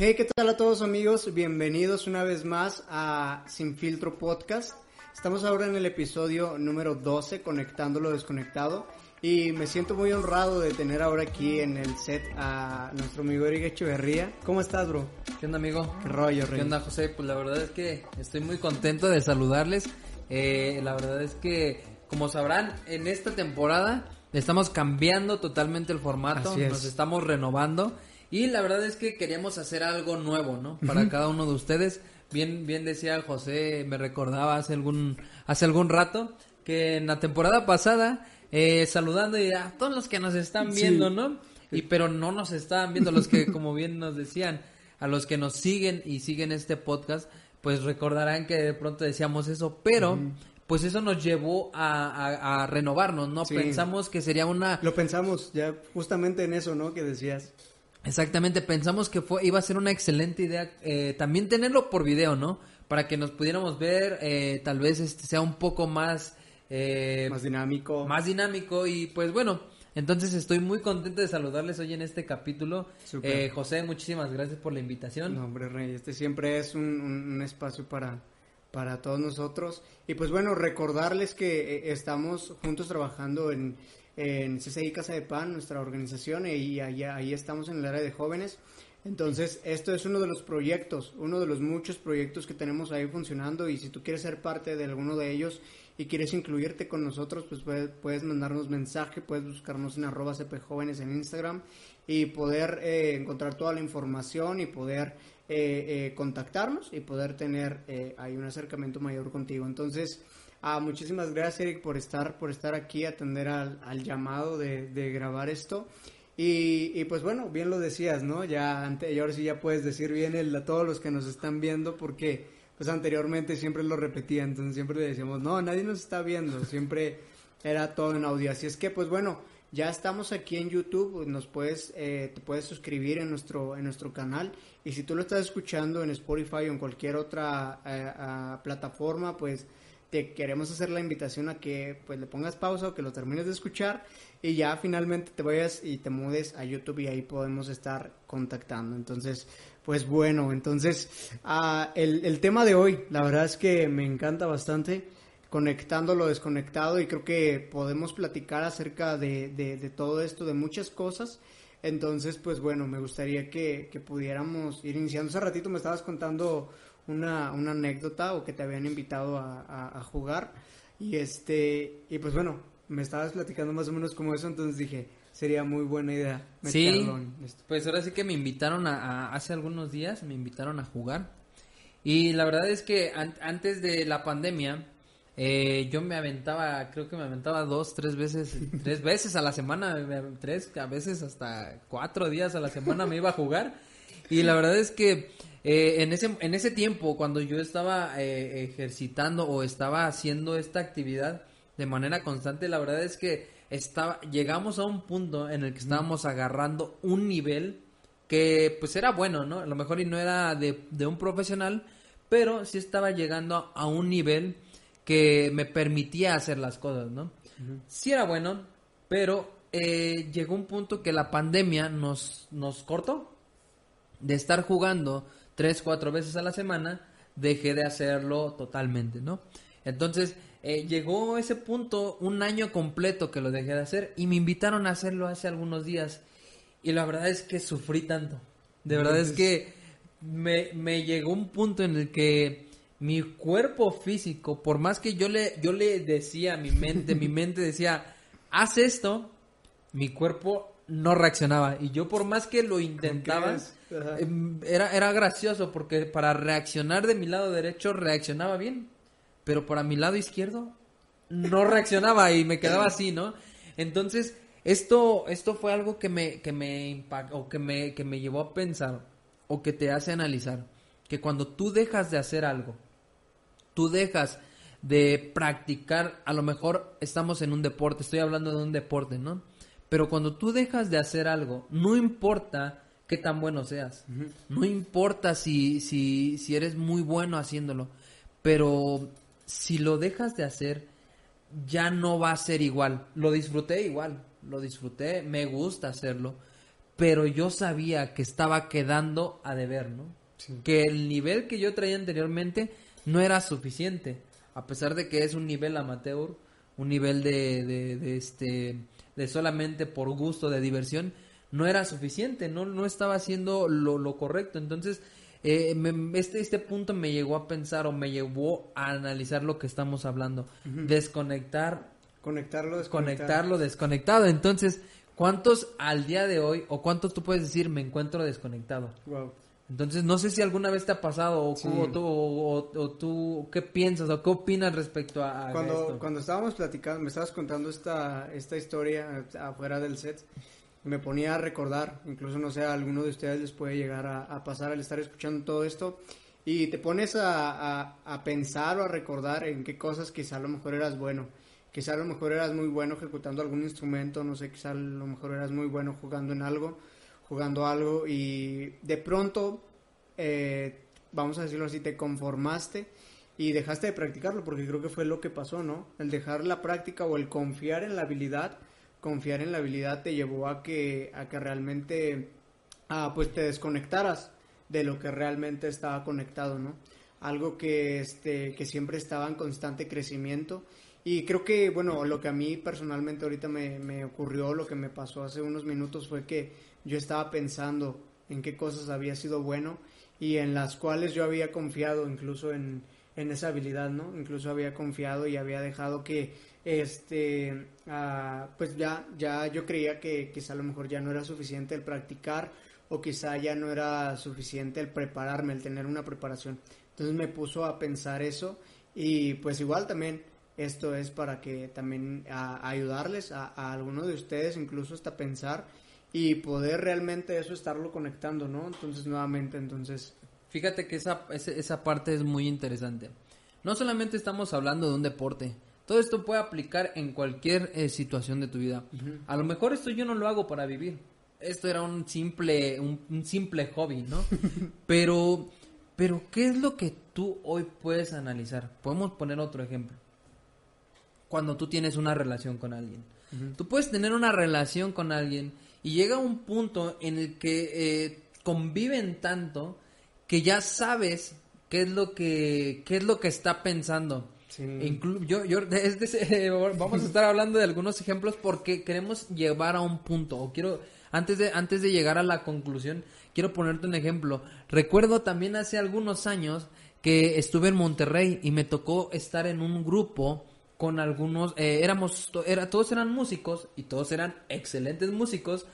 Hey, ¿qué tal a todos amigos? Bienvenidos una vez más a Sin Filtro Podcast. Estamos ahora en el episodio número 12, Conectando lo Desconectado. Y me siento muy honrado de tener ahora aquí en el set a nuestro amigo Eric Echeverría. ¿Cómo estás, bro? ¿Qué onda, amigo? ¿Qué rollo, Rey? ¿Qué onda, José? Pues la verdad es que estoy muy contento de saludarles. Eh, la verdad es que, como sabrán, en esta temporada estamos cambiando totalmente el formato. Así es. Nos estamos renovando. Y la verdad es que queríamos hacer algo nuevo, ¿no? Para cada uno de ustedes. Bien, bien decía José, me recordaba hace algún, hace algún rato, que en la temporada pasada, eh, saludando y a todos los que nos están Sí. viendo, ¿no? Y pero no nos estaban viendo los que, como bien nos decían, a los que nos siguen y siguen este podcast, pues recordarán que de pronto decíamos eso, pero pues eso nos llevó a, a- a renovarnos, ¿no? Sí. Pensamos que sería una Lo pensamos ya justamente en eso, ¿no? Que decías. Exactamente, pensamos que fue, iba a ser una excelente idea eh, también tenerlo por video, ¿no? Para que nos pudiéramos ver, eh, tal vez este sea un poco más, eh, Más dinámico. más dinámico y pues bueno, entonces estoy muy contento de saludarles hoy en este capítulo. Eh, José, muchísimas gracias por la invitación. No, hombre, Rey, este siempre es un, un- un espacio para, para todos nosotros. Y pues bueno, recordarles que eh, estamos juntos trabajando en, en CCI Casa de Pan, nuestra organización, y ahí, ahí estamos en el área de jóvenes. Entonces, esto es uno de los proyectos, uno de los muchos proyectos que tenemos ahí funcionando y si tú quieres ser parte de alguno de ellos y quieres incluirte con nosotros, pues puedes, mandarnos mensaje, puedes buscarnos en arroba cpjóvenes en Instagram y poder eh, encontrar toda la información y poder eh, eh, contactarnos y poder tener eh, ahí un acercamiento mayor contigo. Entonces, ah, muchísimas gracias Eric por estar, por estar aquí, atender al, llamado de, grabar esto. Y, pues bueno, bien lo decías, ¿no? Ya ante, y ahora sí ya puedes decir bien el, a todos los que nos están viendo porque pues anteriormente siempre lo repetía, entonces siempre le decíamos, no, nadie nos está viendo, siempre era todo en audio. Así es que pues bueno, ya estamos aquí en YouTube, nos puedes, eh, te puedes suscribir en nuestro, en nuestro canal y si tú lo estás escuchando en Spotify o en cualquier otra eh, ah, plataforma, pues te queremos hacer la invitación a que pues le pongas pausa o que lo termines de escuchar y ya finalmente te vayas y te mudes a YouTube y ahí podemos estar contactando. Entonces, pues bueno, entonces ah, el, el tema de hoy, la verdad es que me encanta bastante conectando lo desconectado y creo que podemos platicar acerca de, de, de todo esto, de muchas cosas. Entonces, pues bueno, me gustaría que, que pudiéramos ir iniciando. Hace ratito me estabas contando una, una anécdota o que te habían invitado a, a- a jugar. Y este, y pues bueno, me estabas platicando más o menos como eso, entonces dije, sería muy buena idea Sí, pues ahora sí que me invitaron a, a- hace algunos días, me invitaron a jugar. Y la verdad es que an- antes de la pandemia, eh, yo me aventaba, creo que me aventaba dos, tres veces, tres veces a la semana, tres, a veces hasta cuatro días a la semana me iba a jugar. Y la verdad es que eh, en, ese, en ese tiempo, cuando yo estaba eh, ejercitando o estaba haciendo esta actividad de manera constante, la verdad es que estaba, llegamos a un punto en el que estábamos agarrando un nivel que pues era bueno, ¿no? A lo mejor y no era de, de un profesional, pero sí estaba llegando a, a un nivel que me permitía hacer las cosas, ¿no? Sí era bueno, pero eh, llegó un punto que la pandemia nos, nos cortó de estar jugando tres, cuatro veces a la semana, dejé de hacerlo totalmente, ¿no? Entonces, eh, llegó ese punto, un año completo que lo dejé de hacer y me invitaron a hacerlo hace algunos días y la verdad es que sufrí tanto. De verdad es que me, me llegó un punto en el que mi cuerpo físico, por más que yo le, yo le decía a mi mente, mi mente decía, haz esto, mi cuerpo no reaccionaba. Y yo por más que lo intentaba, crees? Em, era, era gracioso porque para reaccionar de mi lado derecho reaccionaba bien, pero para mi lado izquierdo no reaccionaba y me quedaba así, ¿no? Entonces, esto, esto fue algo que me, que me impactó, que me, que me llevó a pensar o que te hace analizar que cuando tú dejas de hacer algo, tú dejas de practicar, a lo mejor estamos en un deporte, estoy hablando de un deporte, ¿no? Pero cuando tú dejas de hacer algo, no importa qué tan bueno seas, no importa si, si, si eres muy bueno haciéndolo, pero si lo dejas de hacer, ya no va a ser igual. Lo disfruté igual, lo disfruté, me gusta hacerlo, pero yo sabía que estaba quedando a deber, ¿no? Que el nivel que yo traía anteriormente no era suficiente, a pesar de que es un nivel amateur, un nivel de, de, este, de solamente por gusto, de diversión, no era suficiente, no, no estaba haciendo lo, lo correcto. Entonces, eh, este, este punto me llegó a pensar o me llevó a analizar lo que estamos hablando. Desconectar. Conectarlo, desconectarlo, desconectado. Entonces, ¿cuántos al día de hoy o cuántos tú puedes decir me encuentro desconectado? Entonces, no sé si alguna vez te ha pasado o, tú, o, tú, ¿qué piensas o qué opinas respecto a, cuando, esto? Cuando estábamos platicando, me estabas contando esta, esta historia afuera del set, me ponía a recordar, incluso no sé, a alguno de ustedes les puede llegar a, pasar al estar escuchando todo esto, y te pones a, pensar o a recordar en qué cosas quizá a lo mejor eras bueno. Quizá a lo mejor eras muy bueno ejecutando algún instrumento, no sé, quizá a lo mejor eras muy bueno jugando en algo, jugando algo, y de pronto, eh, vamos a decirlo así, te conformaste y dejaste de practicarlo, porque creo que fue lo que pasó, ¿no? El dejar la práctica o el confiar en la habilidad confiar en la habilidad te llevó a que, a que realmente ah, pues te desconectaras de lo que realmente estaba conectado, ¿no? Algo que, este, que siempre estaba en constante crecimiento. Y creo que, bueno, lo que a mí personalmente ahorita me, me ocurrió, lo que me pasó hace unos minutos fue que yo estaba pensando en qué cosas había sido bueno y en las cuales yo había confiado incluso en, en esa habilidad, ¿no? Incluso había confiado y había dejado que este, ah, pues ya, ya yo creía que quizá a lo mejor ya no era suficiente el practicar o quizá ya no era suficiente el prepararme, el tener una preparación. Entonces me puso a pensar eso y pues igual también esto es para que también ayudarles a, a algunos de ustedes incluso hasta pensar y poder realmente eso estarlo conectando, ¿no? Entonces nuevamente, entonces... Fíjate que esa, esa parte es muy interesante. No solamente estamos hablando de un deporte, todo esto puede aplicar en cualquier eh, situación de tu vida. A lo mejor esto yo no lo hago para vivir. Esto era un simple, un, simple hobby, ¿no? pero, pero, ¿qué es lo que tú hoy puedes analizar? Podemos poner otro ejemplo. Cuando tú tienes una relación con alguien. Tú puedes tener una relación con alguien y llega un punto en el que eh, conviven tanto que ya sabes qué es lo que, qué es lo que está pensando yo, yo, vamos a estar hablando de algunos ejemplos porque queremos llevar a un punto. O quiero, antes de, antes de llegar a la conclusión, quiero ponerte un ejemplo. Recuerdo también hace algunos años que estuve en Monterrey y me tocó estar en un grupo con algunos, eh, éramos, era, todos eran músicos y todos eran excelentes músicos,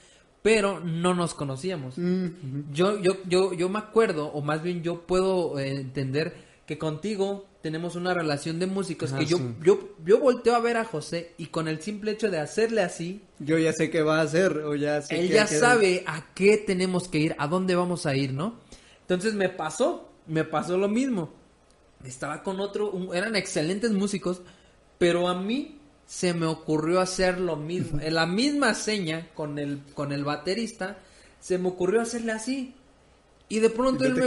pero no nos conocíamos. Mm, yo, yo, yo, yo me acuerdo, o más bien yo puedo eh, entender que contigo tenemos una relación de músicos que yo, yo, yo volteo a ver a José y con el simple hecho de hacerle así. Yo ya sé qué va a hacer, o ya sé Él ya sabe a qué tenemos que ir, a dónde vamos a ir, ¿no? Entonces me pasó, me pasó lo mismo. Estaba con otro, eran excelentes músicos, pero a mí se me ocurrió hacer lo mismo. en la misma seña con el, con el baterista, se me ocurrió hacerle así. Y de pronto él me,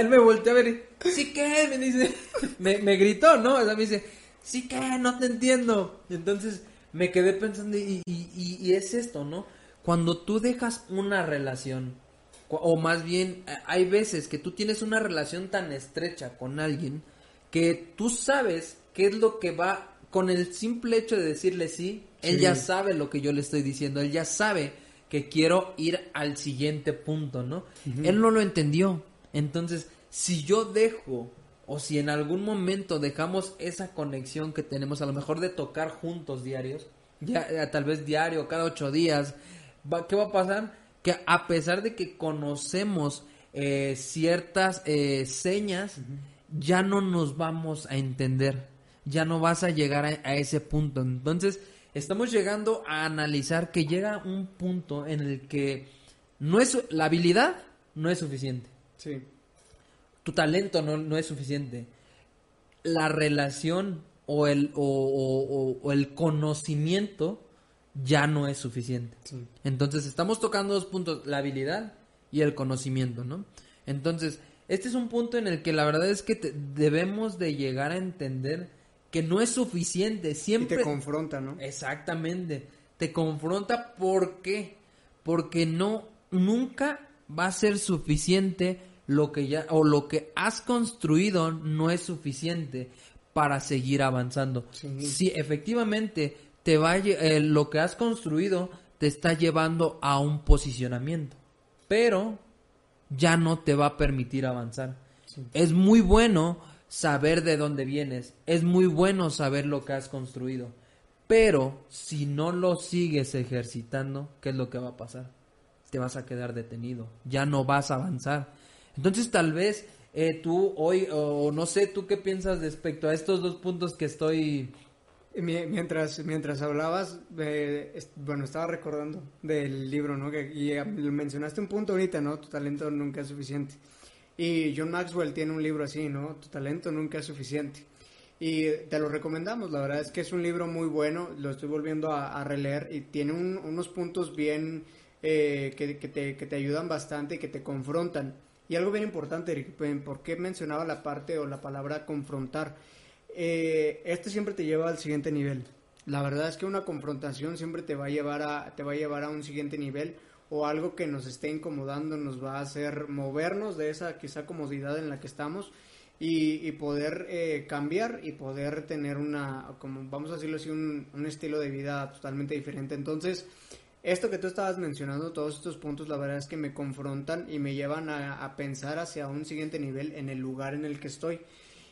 él, me, volteó a ver, sí que, me dice, me, gritó, ¿no? O sea, me dice, sí que, no te entiendo. Entonces me quedé pensando, y, y, es esto, ¿no? Cuando tú dejas una relación, o más bien hay veces que tú tienes una relación tan estrecha con alguien, que tú sabes qué es lo que va, con el simple hecho de decirle sí, él ya sabe lo que yo le estoy diciendo, él ya sabe que quiero ir al siguiente punto, ¿no? Él no lo entendió. Entonces, si yo dejo o si en algún momento dejamos esa conexión que tenemos, a lo mejor de tocar juntos diarios, ya, eh, tal vez diario, cada ocho días, ¿qué va a pasar? Que a pesar de que conocemos eh, ciertas eh, señas, ya no nos vamos a entender, ya no vas a llegar a ese punto. Entonces, estamos llegando a analizar que llega un punto en el que no es la habilidad no es suficiente. Sí. Tu talento no, no es suficiente. La relación o el, o, o- o- o el conocimiento ya no es suficiente. Sí. Entonces estamos tocando dos puntos, la habilidad y el conocimiento, ¿no? Entonces, este es un punto en el que la verdad es que te- debemos de llegar a entender que no es suficiente. Y Siempre te confronta, ¿no? Exactamente. Te confronta ¿por qué? Porque no nunca va a ser suficiente lo que ya o lo que has construido no es suficiente para seguir avanzando. Sí. Si efectivamente te va eh, lo que has construido te está llevando a un posicionamiento, pero ya no te va a permitir avanzar. Es muy bueno saber de dónde vienes, es muy bueno saber lo que has construido, pero si no lo sigues ejercitando, ¿qué es lo que va a pasar? Te vas a quedar detenido, ya no vas a avanzar. Entonces tal vez eh, tú hoy, o no sé, tú qué piensas respecto a estos dos puntos que estoy... Mientras, mientras hablabas, eh, es- bueno, estaba recordando del libro, ¿no? Que, y eh, mencionaste un punto ahorita, ¿no? Tu talento nunca es suficiente. Y John Maxwell tiene un libro así, ¿no? Tu talento nunca es suficiente. Y te lo recomendamos, la verdad es que es un libro muy bueno, lo estoy volviendo a, a releer y tiene un- unos puntos bien eh, que, que te, que te ayudan bastante y que te confrontan. Y algo bien importante, ¿por qué mencionaba la parte o la palabra confrontar? eh, este siempre te lleva al siguiente nivel. La verdad es que una confrontación siempre te va a llevar a, te va a llevar a un siguiente nivel o algo que nos esté incomodando nos va a hacer movernos de esa quizá comodidad en la que estamos y, poder eh, cambiar y poder tener una, como vamos a decirlo así, un, un estilo de vida totalmente diferente. Entonces, esto que tú estabas mencionando, todos estos puntos, la verdad es que me confrontan y me llevan a, a pensar hacia un siguiente nivel en el lugar en el que estoy.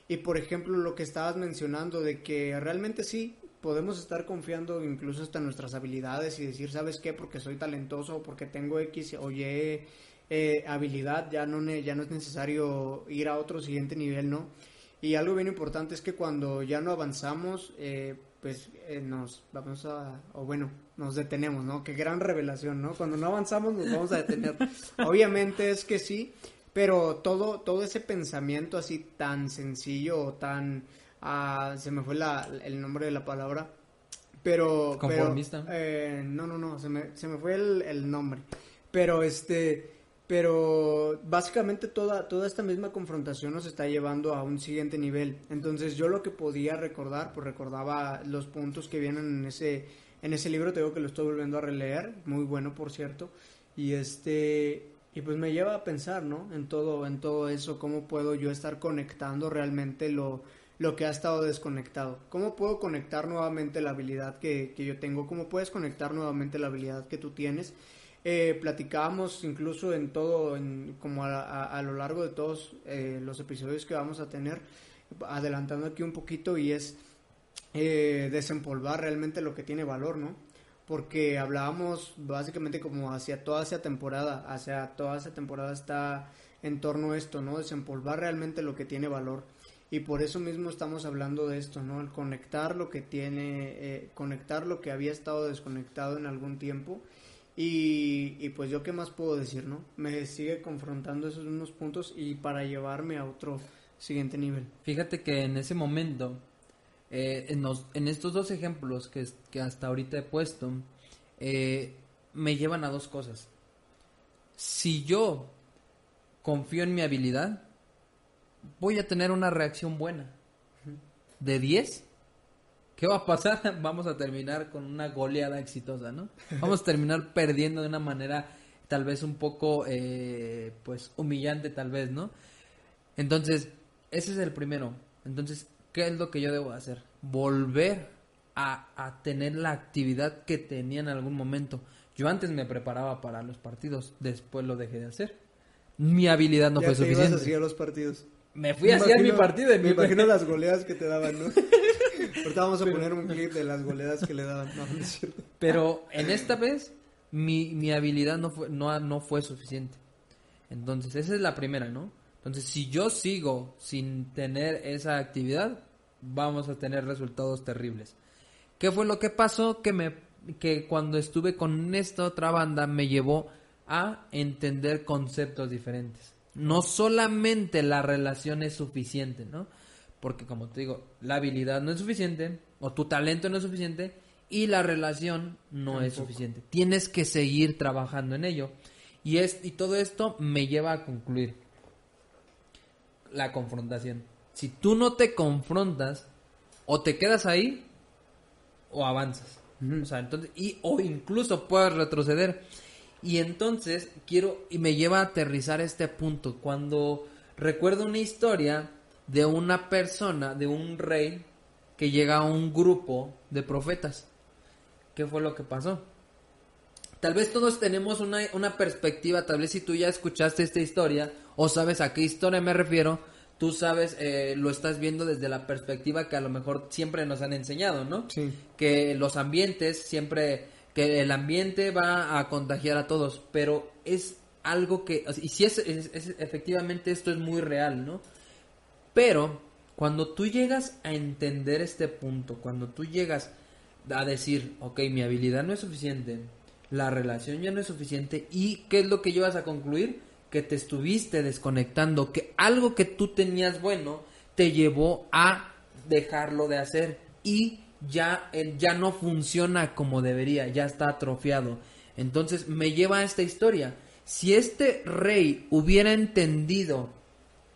Y por ejemplo, lo que estabas mencionando de que realmente sí, podemos estar confiando incluso hasta en nuestras habilidades y decir, ¿sabes qué? Porque soy talentoso, porque tengo X o Y eh, habilidad, ya no, ya no es necesario ir a otro siguiente nivel, ¿no? Y algo bien importante es que cuando ya no avanzamos, eh, pues eh, nos vamos a, o bueno, nos detenemos, ¿no? Qué gran revelación, ¿no? Cuando no avanzamos nos vamos a detener. Obviamente es que sí, pero todo, todo ese pensamiento así tan sencillo o tan, ah, se me fue la, el nombre de la palabra, pero... pero, Conformista. eh, no, no, no, se me, se me fue el, el nombre. Pero este, pero básicamente toda, toda esta misma confrontación nos está llevando a un siguiente nivel. Entonces yo lo que podía recordar, pues recordaba los puntos que vienen en ese, en ese libro, te digo que lo estoy volviendo a releer, muy bueno por cierto. Y este, y pues me lleva a pensar, ¿no? En todo, en todo eso, cómo puedo yo estar conectando realmente lo, lo que ha estado desconectado. ¿Cómo puedo conectar nuevamente la habilidad que, que yo tengo? ¿Cómo puedes conectar nuevamente la habilidad que tú tienes? Eh, platicábamos incluso en todo, en, como a, a- lo largo de todos eh, los episodios que vamos a tener, adelantando aquí un poquito y es eh, desempolvar realmente lo que tiene valor, ¿no? Porque hablábamos básicamente como hacia toda esa temporada, hacia toda esa temporada está en torno a esto, ¿no? Desempolvar realmente lo que tiene valor. Y por eso mismo estamos hablando de esto, ¿no? El conectar lo que tiene, eh, conectar lo que había estado desconectado en algún tiempo. Y, y pues yo qué más puedo decir, ¿no? Me sigue confrontando esos unos puntos y para llevarme a otro siguiente nivel. Fíjate que en ese momento, eh, en, estos dos ejemplos que hasta ahorita he puesto, eh, me llevan a dos cosas. Si yo confío en mi habilidad, voy a tener una reacción buena. De 10, ¿qué va a pasar? Vamos a terminar con una goleada exitosa, ¿no? Vamos a terminar perdiendo de una manera tal vez un poco, eh, pues, humillante tal vez, ¿no? Entonces, ese es el primero. Entonces, ¿qué es lo que yo debo hacer? Volver a, a tener la actividad que tenía en algún momento. Yo antes me preparaba para los partidos, después lo dejé de hacer. Mi habilidad no Ya fue te ibas suficiente. así a los partidos. Me fui Me a hacer mi imagino- partido. y Me mi- imagino las goleadas que te daban, ¿no? Ahorita vamos a poner un clip de las goleadas que le daban. No, no es cierto. Pero en esta vez mi, mi habilidad no fue, no, no fue suficiente. Entonces, esa es la primera, ¿no? Entonces, si yo sigo sin tener esa actividad, vamos a tener resultados terribles. ¿Qué fue lo que pasó? Que me que cuando estuve con esta otra banda me llevó a entender conceptos diferentes. No solamente la relación es suficiente, ¿no? Porque como te digo, la habilidad no es suficiente, o tu talento no es suficiente, y la relación no es suficiente. Tienes que seguir trabajando en ello. Y, es, y todo esto me lleva a concluir la confrontación. Si tú no te confrontas, o te quedas ahí, o avanzas. O sea, entonces, y, o incluso puedes retroceder. Y entonces quiero, y me lleva a aterrizar este punto. Cuando recuerdo una historia de una persona, de un rey, que llega a un grupo de profetas. ¿Qué fue lo que pasó? Tal vez todos tenemos una, una perspectiva, tal vez si tú ya escuchaste esta historia o sabes a qué historia me refiero, tú sabes, eh, lo estás viendo desde la perspectiva que a lo mejor siempre nos han enseñado, ¿no? Sí. Que los ambientes siempre, que el ambiente va a contagiar a todos, pero es algo que, y si es, es- es- efectivamente esto es muy real, ¿no? Pero cuando tú llegas a entender este punto, cuando tú llegas a decir, ok, mi habilidad no es suficiente, la relación ya no es suficiente, ¿y qué es lo que llevas a concluir? Que te estuviste desconectando, que algo que tú tenías bueno te llevó a dejarlo de hacer y ya, ya no funciona como debería, ya está atrofiado. Entonces me lleva a esta historia. Si este rey hubiera entendido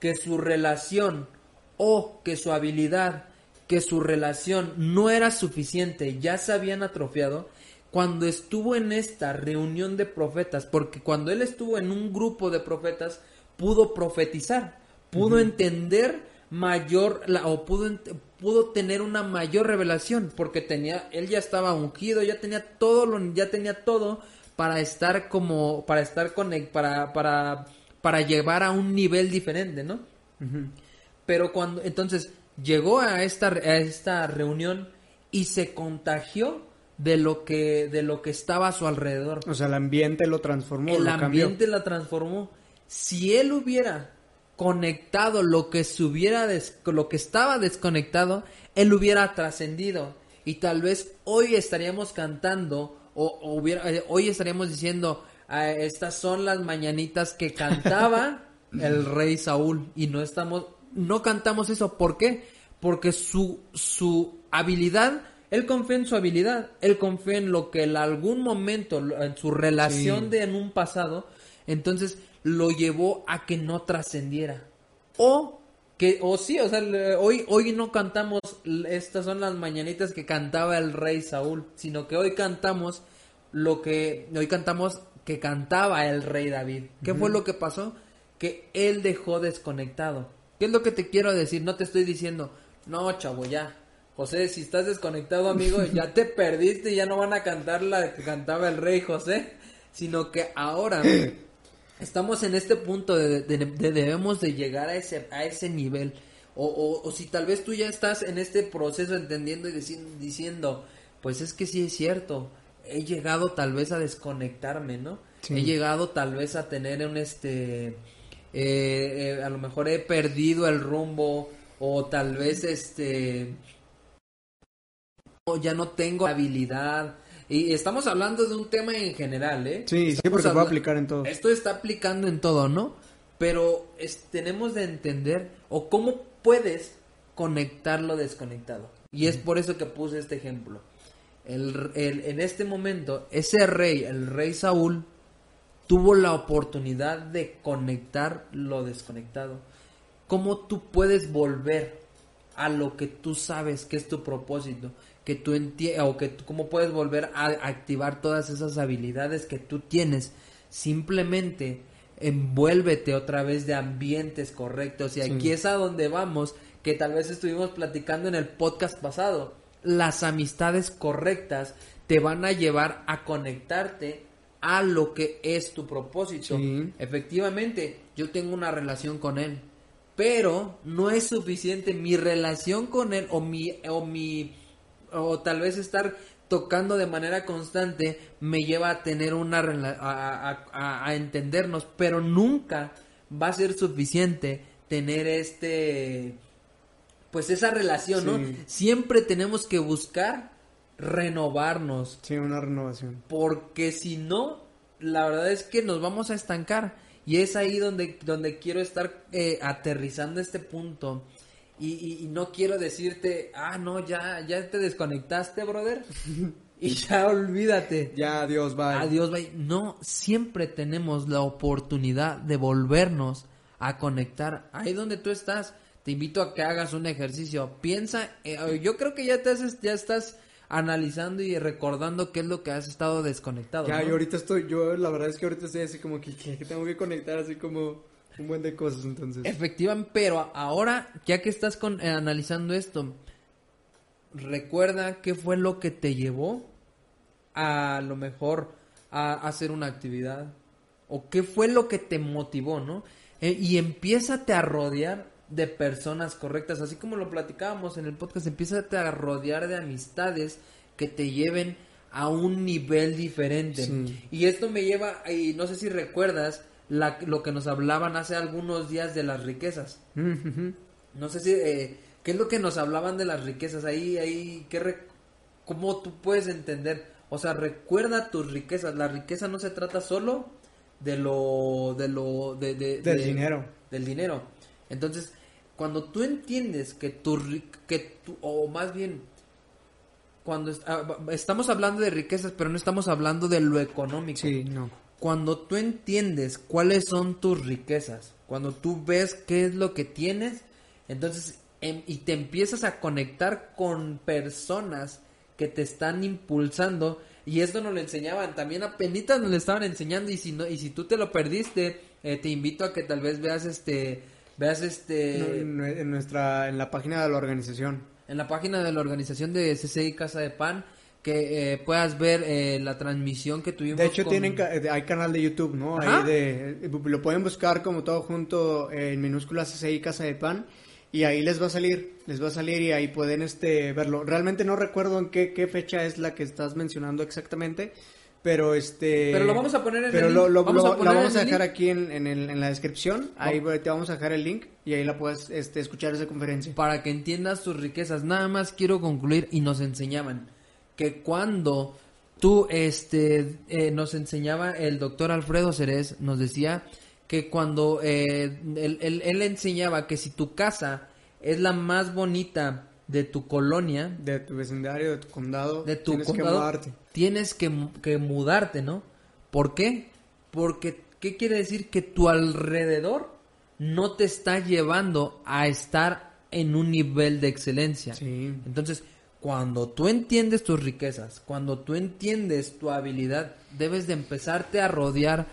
que su relación o que su habilidad, que su relación no era suficiente, ya se habían atrofiado, cuando estuvo en esta reunión de profetas, porque cuando él estuvo en un grupo de profetas, pudo profetizar, pudo entender mayor, la- o pudo, pudo tener una mayor revelación, porque tenía, él ya estaba ungido, ya tenía todo, lo, ya tenía todo para estar como, para estar con, para, para, para llevar a un nivel diferente, ¿no? Pero cuando, entonces, llegó a esta, a esta reunión y se contagió de lo que, de lo que estaba a su alrededor. O sea, el ambiente lo transformó, El lo cambió. ambiente la transformó. Si él hubiera conectado lo que se hubiera des- lo que estaba desconectado, él hubiera trascendido. Y tal vez hoy estaríamos cantando o, o hubiera eh, hoy estaríamos diciendo "Ah, estas son las mañanitas que cantaba el rey Saúl y no estamos no cantamos eso, ¿por qué? Porque su su habilidad él confía en su habilidad, él confía en lo que en algún momento, en su relación Sí. de en un pasado, entonces lo llevó a que no trascendiera. O que, o sí, o sea, le- hoy, hoy no cantamos, estas son las mañanitas que cantaba el rey Saúl, sino que hoy cantamos lo que, hoy cantamos que cantaba el rey David. ¿Qué fue lo que pasó? Que él dejó desconectado. ¿Qué es lo que te quiero decir? No te estoy diciendo, no, chavo, ya. José, si estás desconectado, amigo, ya te perdiste y ya no van a cantar la que cantaba el rey José, sino que ahora estamos en este punto de, de- de debemos de llegar a ese, a ese nivel. O, o- o si tal vez tú ya estás en este proceso entendiendo y dici- diciendo, pues es que sí es cierto, he llegado tal vez a desconectarme, ¿no? Sí. He llegado tal vez a tener un este, eh, eh, a lo mejor he perdido el rumbo o tal vez este, o ya no tengo habilidad. Y estamos hablando de un tema en general, ¿eh? Sí, sí, porque puede habla- aplicar en todo. Esto está aplicando en todo, ¿no? Pero es- tenemos de entender o cómo puedes conectar lo desconectado. Y es por eso que puse este ejemplo. El, el- en este momento, ese rey, el rey Saúl, tuvo la oportunidad de conectar lo desconectado. ¿Cómo tú puedes volver a lo que tú sabes que es tu propósito? Que tú enti- o que tú- cómo puedes volver a activar todas esas habilidades que tú tienes. Simplemente envuélvete otra vez de ambientes correctos. Y aquí es a donde vamos, que tal vez estuvimos platicando en el podcast pasado. Las amistades correctas te van a llevar a conectarte a lo que es tu propósito. Sí. Efectivamente, yo tengo una relación con él, pero no es suficiente mi relación con él o mi o mi o tal vez estar tocando de manera constante me lleva a tener una a, a- a- a entendernos, pero nunca va a ser suficiente tener este pues esa relación, ¿no? Sí. Siempre tenemos que buscar renovarnos, Sí, una renovación. porque si no, la verdad es que nos vamos a estancar. Y es ahí donde, donde quiero estar eh, aterrizando este punto. Y, y, no quiero decirte, ah, no, ya, ya te desconectaste, brother. y ya olvídate. Ya, adiós, bye. Adiós, bye. No, siempre tenemos la oportunidad de volvernos a conectar ahí donde tú estás. Te invito a que hagas un ejercicio. Piensa, eh, yo creo que ya, te haces, ya estás analizando y recordando qué es lo que has estado desconectado. Ya, yo ahorita estoy, yo la verdad es que ahorita estoy así como que, que tengo que conectar así como un buen de cosas entonces. Efectivamente, pero ahora, ya que estás con, eh, analizando esto, recuerda qué fue lo que te llevó a lo mejor a hacer una actividad o qué fue lo que te motivó, ¿no? Eh, y empiézate a rodear de personas correctas, así como lo platicábamos en el podcast, empiézate a rodear de amistades que te lleven a un nivel diferente. Y esto me lleva, y no sé si recuerdas, lo que nos hablaban hace algunos días de las riquezas. No sé si, eh, ¿qué es lo que nos hablaban de las riquezas? Ahí, ahí, ¿qué ¿cómo tú puedes entender? O sea, recuerda tus riquezas. La riqueza no se trata solo de lo, de lo, de, del dinero. Del dinero. Entonces, cuando tú entiendes que tu, que tu, o más bien, cuando ah, estamos hablando de riquezas, pero no estamos hablando de lo económico. Sí, no. Cuando tú entiendes cuáles son tus riquezas, cuando tú ves qué es lo que tienes, entonces, em, y te empiezas a conectar con personas que te están impulsando, y esto nos lo enseñaban, también a penitas nos lo estaban enseñando, y si no, y si tú te lo perdiste, eh, te invito a que tal vez veas este veas este en nuestra en la página de la organización. En la página de la organización de CCI Casa de Pan que eh, puedas ver eh, la transmisión que tuvimos de hecho tienen eh, hay canal de YouTube no ahí de lo pueden buscar como todo junto en minúscula CCI Casa de Pan y ahí les va a salir les va a salir y ahí pueden este verlo. Realmente no recuerdo en qué, qué fecha es la que estás mencionando exactamente pero este pero lo vamos a poner en pero el lo, lo, vamos, a vamos a dejar aquí en, en, el, en, la descripción. Ahí te vamos a dejar el link y ahí la puedes este, escuchar esa conferencia. Para que entiendas tus riquezas. Nada más quiero concluir y nos enseñaban que cuando tú este eh, nos enseñaba el doctor Alfredo Cerez nos decía que cuando eh, él, él, él enseñaba que si tu casa es la más bonita de tu colonia, de tu vecindario, de tu condado, de tu tienes que mudarte. Tienes que, que, mudarte, ¿no? ¿Por qué? Porque, ¿qué quiere decir? Que tu alrededor no te está llevando a estar en un nivel de excelencia. Sí. Entonces, cuando tú entiendes tus riquezas, cuando tú entiendes tu habilidad, debes de empezarte a rodear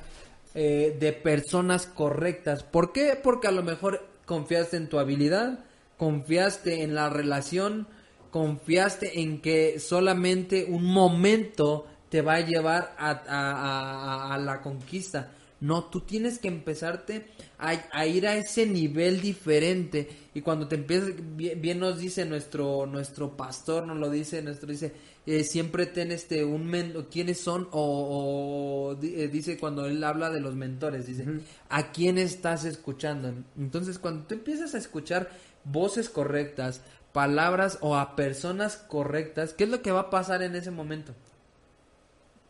eh, de personas correctas. ¿Por qué? Porque a lo mejor confiaste en tu habilidad, confiaste en la relación, confiaste en que solamente un momento te va a llevar a, la conquista. No, tú tienes que empezarte a, ir a ese nivel diferente. Y cuando te empiezas, bien, nos dice nuestro, nuestro pastor, nos lo dice, nuestro dice, eh, siempre ten este, un men, quiénes son, o, eh, dice cuando él habla de los mentores, dice, ¿a quién estás escuchando? Entonces, cuando tú empiezas a escuchar voces correctas, palabras o a personas correctas, ¿qué es lo que va a pasar en ese momento?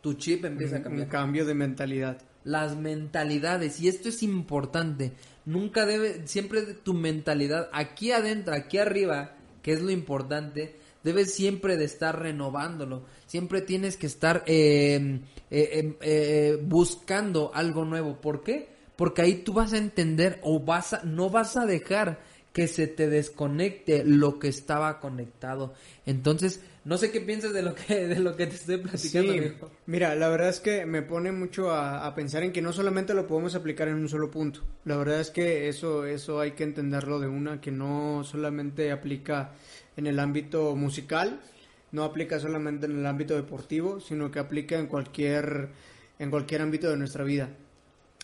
Tu chip empieza a cambiar. Un cambio de mentalidad. Las mentalidades, y esto es importante, nunca debe, siempre tu mentalidad, aquí adentro, aquí arriba, que es lo importante, debes siempre de estar renovándolo, siempre tienes que estar eh, eh, em, eh, buscando algo nuevo. ¿Por qué? Porque ahí tú vas a entender o vas a, no vas a dejar que se te desconecte lo que estaba conectado. Entonces, no sé qué piensas de lo que, de lo que te estoy platicando. Sí, mira, la verdad es que me pone mucho a, pensar en que no solamente lo podemos aplicar en un solo punto. La verdad es que eso, eso hay que entenderlo de una, que no solamente aplica en el ámbito musical, no aplica solamente en el ámbito deportivo, sino que aplica en cualquier, en cualquier ámbito de nuestra vida.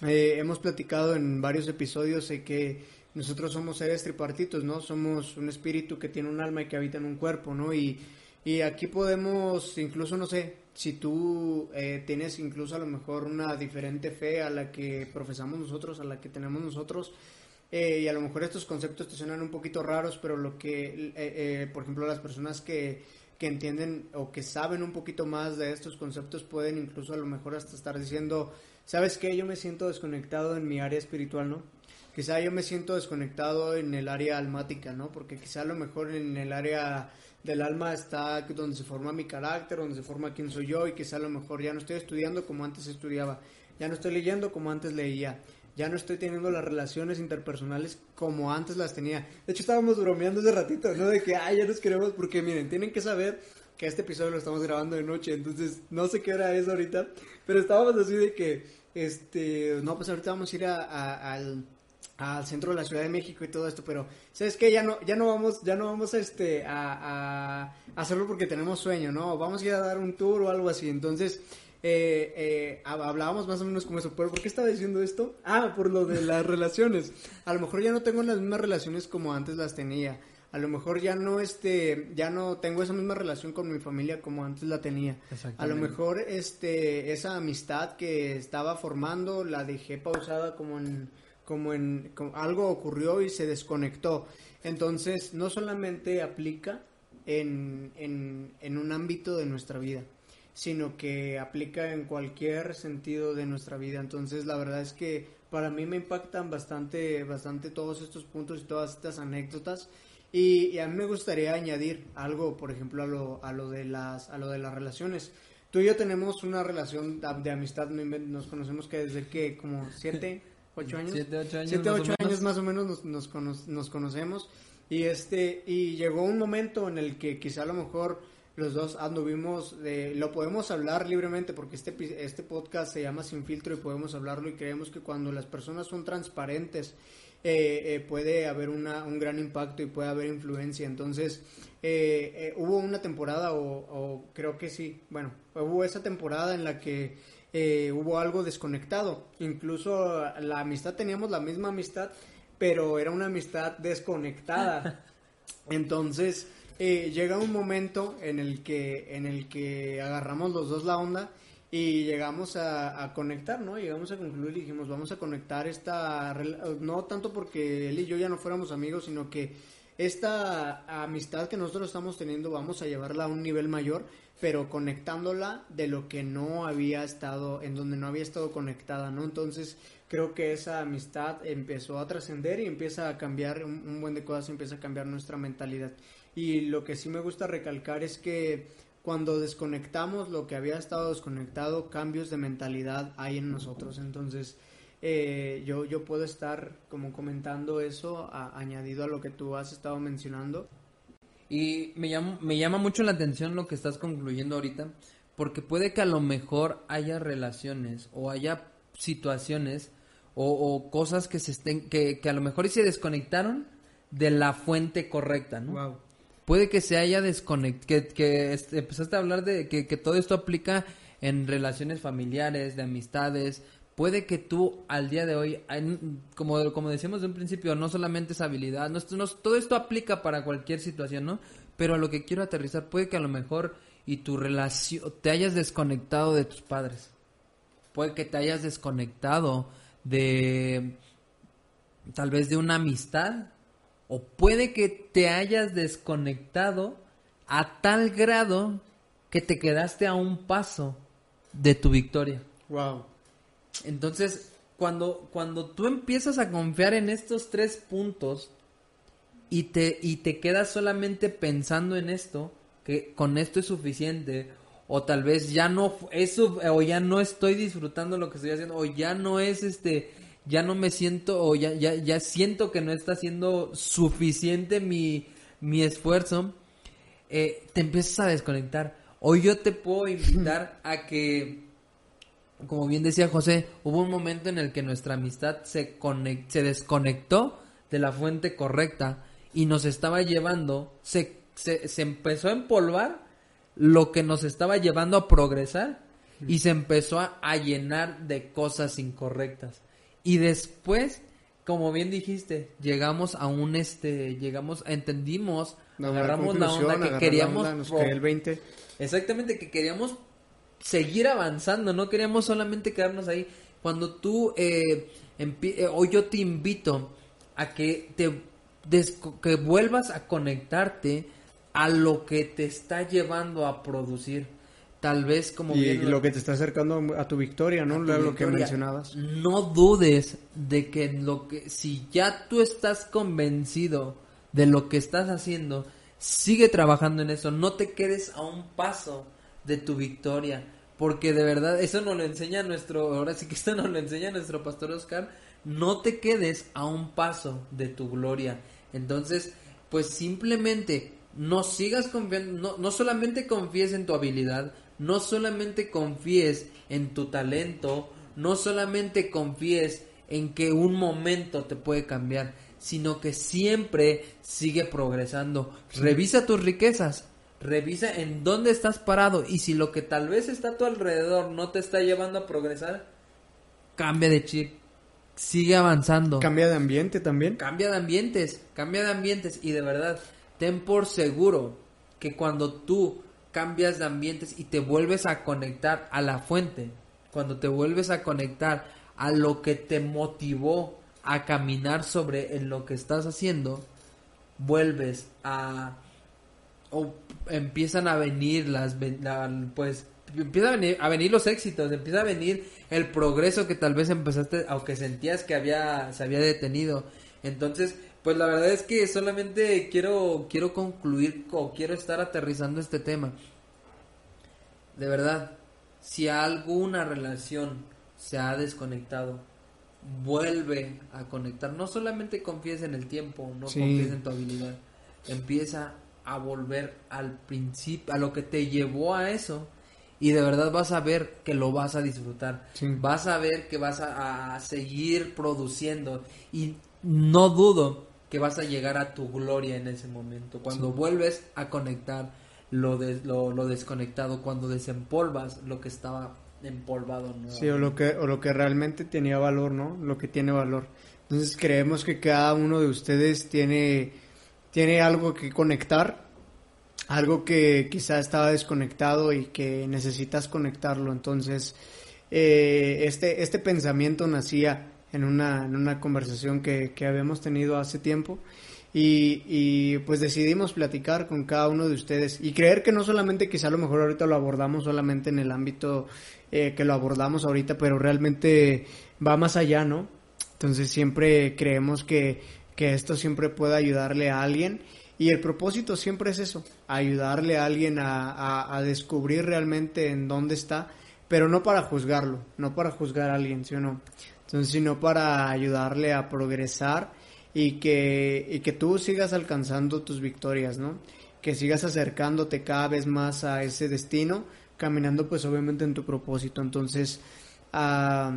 Eh, hemos platicado en varios episodios de que nosotros somos seres tripartitos, ¿no? Somos un espíritu que tiene un alma y que habita en un cuerpo, ¿no? Y, y aquí podemos, incluso, no sé, si tú eh, tienes incluso a lo mejor una diferente fe a la que profesamos nosotros, a la que tenemos nosotros, eh, y a lo mejor estos conceptos te suenan un poquito raros, pero lo que, eh, por ejemplo, las personas que, que entienden o que saben un poquito más de estos conceptos pueden incluso a lo mejor hasta estar diciendo, ¿sabes qué? Yo me siento desconectado en mi área espiritual, ¿no? Quizá yo me siento desconectado en el área almática, ¿no? Porque quizá a lo mejor en el área del alma está donde se forma mi carácter, donde se forma quién soy yo y quizá a lo mejor ya no estoy estudiando como antes estudiaba, ya no estoy leyendo como antes leía, ya no estoy teniendo las relaciones interpersonales como antes las tenía. De hecho, estábamos bromeando hace ratito, ¿no? De que, ay, ya nos queremos, porque miren, tienen que saber que este episodio lo estamos grabando de noche, entonces no sé qué hora es ahorita, pero estábamos así de que, este, no, pues ahorita vamos a ir al, al centro de la Ciudad de México y todo esto, pero sabes qué? ya no ya no vamos ya no vamos este a, a, hacerlo porque tenemos sueño, no, vamos a ir a dar un tour o algo así, entonces eh, eh, hablábamos más o menos como eso. ¿Pero por qué estaba diciendo esto? Ah, por lo de las relaciones. A lo mejor ya no tengo las mismas relaciones como antes las tenía. A lo mejor ya no este ya no tengo esa misma relación con mi familia como antes la tenía. A lo mejor este esa amistad que estaba formando la dejé pausada como en como en algo ocurrió y se desconectó. Entonces, no solamente aplica en, en, un ámbito de nuestra vida, sino que aplica en cualquier sentido de nuestra vida. Entonces, la verdad es que para mí me impactan bastante, bastante todos estos puntos y todas estas anécdotas. Y, a mí me gustaría añadir algo, por ejemplo, a lo, a lo, de, las, a lo de las relaciones. Tú y yo tenemos una relación de, amistad, nos conocemos que desde que como siete, ocho años. Siete, ocho años. Siete, ocho años más o menos nos, nos, nos conocemos. Y, este, y llegó un momento en el que quizá a lo mejor los dos anduvimos, de, lo podemos hablar libremente porque este, este podcast se llama Sin Filtro y podemos hablarlo y creemos que cuando las personas son transparentes eh, eh, puede haber una, un gran impacto y puede haber influencia. Entonces, eh, hubo una temporada, o, creo que sí, bueno, hubo esa temporada en la que hubo algo desconectado. Incluso la amistad, teníamos la misma amistad, pero era una amistad desconectada. Entonces, eh, llega un momento en el que en el que agarramos los dos la onda y llegamos a, conectar, ¿no? Llegamos a concluir y dijimos, vamos a conectar esta, no tanto porque él y yo ya no fuéramos amigos, sino que esta amistad que nosotros estamos teniendo vamos a llevarla a un nivel mayor, pero conectándola de lo que no había estado, en donde no había estado conectada, ¿no? Entonces creo que esa amistad empezó a trascender y empieza a cambiar un, buen de cosas, empieza a cambiar nuestra mentalidad. Y lo que sí me gusta recalcar es que cuando desconectamos lo que había estado desconectado, cambios de mentalidad hay en nosotros. Entonces, eh, yo, yo puedo estar como comentando eso añadido a lo que tú has estado mencionando. Y me llama, me llama mucho la atención lo que estás concluyendo ahorita, porque puede que a lo mejor haya relaciones o haya situaciones o, cosas que se estén, que, que, a lo mejor se desconectaron de la fuente correcta, ¿no? Wow puede que se haya desconectado, que, que empezaste a hablar de que, todo esto aplica en relaciones familiares, de amistades, puede que tú al día de hoy, como, como decíamos de un principio, no solamente esa habilidad, no, todo esto aplica para cualquier situación, ¿no? Pero a lo que quiero aterrizar, puede que a lo mejor y tu relación, te hayas desconectado de tus padres, puede que te hayas desconectado de tal vez de una amistad o puede que te hayas desconectado a tal grado que te quedaste a un paso de tu victoria. Wow. Entonces, cuando, cuando tú empiezas a confiar en estos tres puntos y te, y te quedas solamente pensando en esto, que con esto es suficiente, o tal vez ya no eso o ya no estoy disfrutando lo que estoy haciendo, o ya no es este ya no me siento o ya, ya, ya siento que no está siendo suficiente mi, mi esfuerzo, eh, te empiezas a desconectar. Hoy yo te puedo invitar a que, como bien decía José, hubo un momento en el que nuestra amistad se, se desconectó de la fuente correcta y nos estaba llevando, se, se, se empezó a empolvar lo que nos estaba llevando a progresar y se empezó a llenar de cosas incorrectas. Y después, como bien dijiste, llegamos a un este, llegamos, entendimos, agarramos la onda que queríamos. el 20. Exactamente, que queríamos seguir avanzando, no queríamos solamente quedarnos ahí. Cuando tú, eh, eh o yo te invito a que te que vuelvas a conectarte a lo que te está llevando a producir. Tal vez como y bien lo que te está acercando a tu victoria, ¿no? tu Lo, que mencionabas. No dudes de que lo que si ya tú estás convencido de lo que estás haciendo, sigue trabajando en eso, no te quedes a un paso de tu victoria, porque de verdad eso nos lo enseña nuestro, ahora sí que esto nos lo enseña nuestro pastor Oscar, no te quedes a un paso de tu gloria. Entonces, pues simplemente no sigas confiando, no, no solamente confíes en tu habilidad, no solamente confíes en tu talento, no solamente confíes en que un momento te puede cambiar, sino que siempre sigue progresando. Revisa tus riquezas, revisa en dónde estás parado y si lo que tal vez está a tu alrededor no te está llevando a progresar, cambia de chip, sigue avanzando. Cambia de ambiente también. Cambia de ambientes, cambia de ambientes y de verdad, ten por seguro que cuando tú cambias de ambientes y te vuelves a conectar a la fuente, cuando te vuelves a conectar a lo que te motivó a caminar sobre en lo que estás haciendo, vuelves a o empiezan a venir las la- pues empieza a venir, a venir los éxitos, empieza a venir el progreso que tal vez empezaste, aunque sentías que había se había detenido. Entonces, pues la verdad es que solamente quiero quiero concluir o quiero estar aterrizando este tema. De verdad, si alguna relación se ha desconectado, vuelve a conectar. No solamente confíes en el tiempo, no Sí. confíes en tu habilidad. Empieza a volver al principio, a lo que te llevó a eso. Y de verdad vas a ver que lo vas a disfrutar. Sí. Vas a ver que vas a, a seguir produciendo. Y no dudo que vas a llegar a tu gloria en ese momento. Cuando vuelves a conectar lo, des- lo, lo desconectado, cuando desempolvas lo que estaba empolvado. ¿no? Sí, o lo que o lo que realmente tenía valor, ¿no? Lo que tiene valor. Entonces creemos que cada uno de ustedes tiene tiene algo que conectar, algo que quizá estaba desconectado y que necesitas conectarlo. Entonces eh, este este pensamiento nacía en una en una conversación que que habíamos tenido hace tiempo. Y, y pues decidimos platicar con cada uno de ustedes y creer que no solamente quizá a lo mejor ahorita lo abordamos solamente en el ámbito eh, que lo abordamos ahorita, pero realmente va más allá, ¿no? Entonces siempre creemos que, que esto siempre puede ayudarle a alguien y el propósito siempre es eso, ayudarle a alguien a, a, a descubrir realmente en dónde está, pero no para juzgarlo, no para juzgar a alguien, ¿sí o no? Entonces, sino para ayudarle a progresar y que, y que tú sigas alcanzando tus victorias, ¿no? Que sigas acercándote cada vez más a ese destino, caminando pues obviamente en tu propósito. Entonces, ah,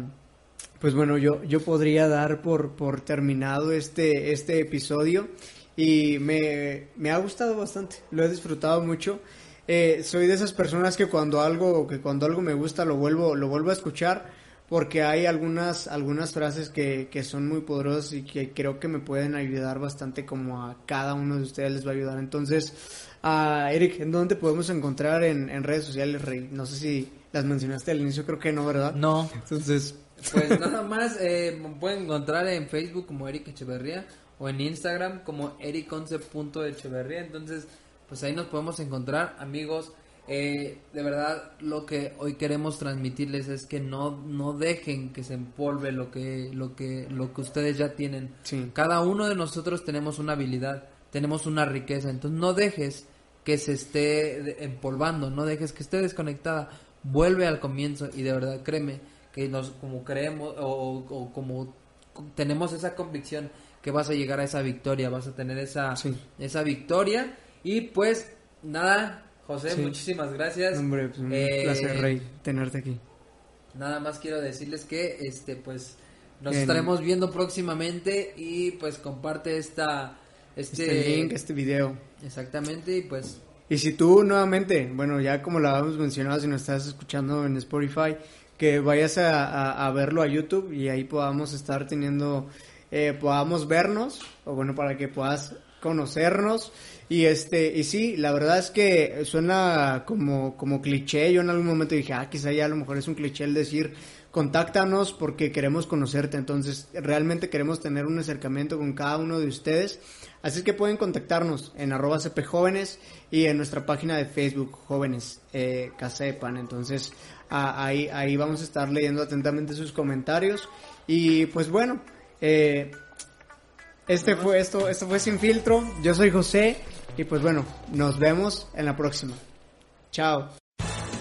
pues bueno, yo, yo podría dar por, por terminado este, este episodio y me, me ha gustado bastante, lo he disfrutado mucho. Eh, soy de esas personas que cuando algo, que cuando algo me gusta lo vuelvo, lo vuelvo a escuchar porque hay algunas, algunas frases que, que son muy poderosas y que creo que me pueden ayudar bastante como a cada uno de ustedes les va a ayudar. Entonces, ah, Eric, ¿en dónde podemos encontrar en, en redes sociales, Rey? No sé si las mencionaste al inicio, creo que no, ¿verdad? No, Entonces, Pues nada más eh, me pueden encontrar en Facebook como Eric Echeverría o en Instagram como ericonce.echeverría. Entonces, pues ahí nos podemos encontrar, amigos. Eh, de verdad, lo que hoy queremos transmitirles es que no, no dejen que se empolve lo que, lo que, lo que ustedes ya tienen. Sí. Cada uno de nosotros tenemos una habilidad, tenemos una riqueza. Entonces, no dejes que se esté empolvando, no dejes que esté desconectada. Vuelve al comienzo y de verdad, créeme que nos como creemos o, o como tenemos esa convicción que vas a llegar a esa victoria, vas a tener esa Sí. esa victoria y pues nada, José, Sí. muchísimas gracias. hombre, pues un Eh, placer, Rey, tenerte aquí. Nada más quiero decirles que este pues nos estaremos viendo próximamente y pues comparte esta este, Este link, este video. exactamente y pues Y si tú nuevamente, bueno, ya como lo habíamos mencionado, si nos estás escuchando en Spotify, que vayas a, a- verlo a YouTube y ahí podamos estar teniendo, eh, podamos vernos, o bueno, para que puedas conocernos. Y este, y sí, la verdad es que suena como, como cliché. Yo en algún momento dije, ah, quizá ya a lo mejor es un cliché el decir contáctanos porque queremos conocerte, entonces realmente queremos tener un acercamiento con cada uno de ustedes. Así que pueden contactarnos en arroba Jóvenes y en nuestra página de Facebook Jóvenes eh, Casa de Pan. Entonces ahí, ahí vamos a estar leyendo atentamente sus comentarios. Y pues bueno, eh, este fue esto, esto fue Sin Filtro. Yo soy José y pues bueno, nos vemos en la próxima. Chao.